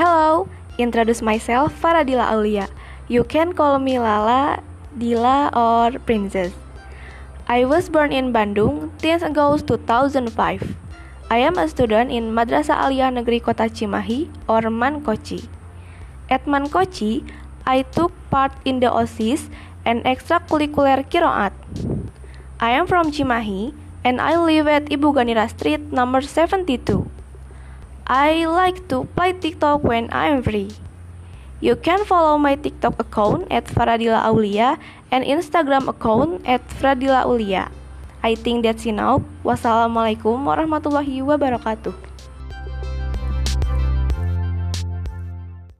Hello, introduce myself Faradila Aulia. You can call me Lala, Dila, or Princess. I was born in Bandung 10 August 2005. I am a student in Madrasah Aliyah Negeri Kota Cimahi or Mankoci. At Mankoci, I took part in the OSIS and extracurricular Kiroat. I am from Cimahi and I live at Ibu Ganira Street number 72. I like to play TikTok when I'm free. You can follow my TikTok account at Faradila Aulia and Instagram account at Faradila Aulia. I think that's enough. Wassalamualaikum warahmatullahi wabarakatuh.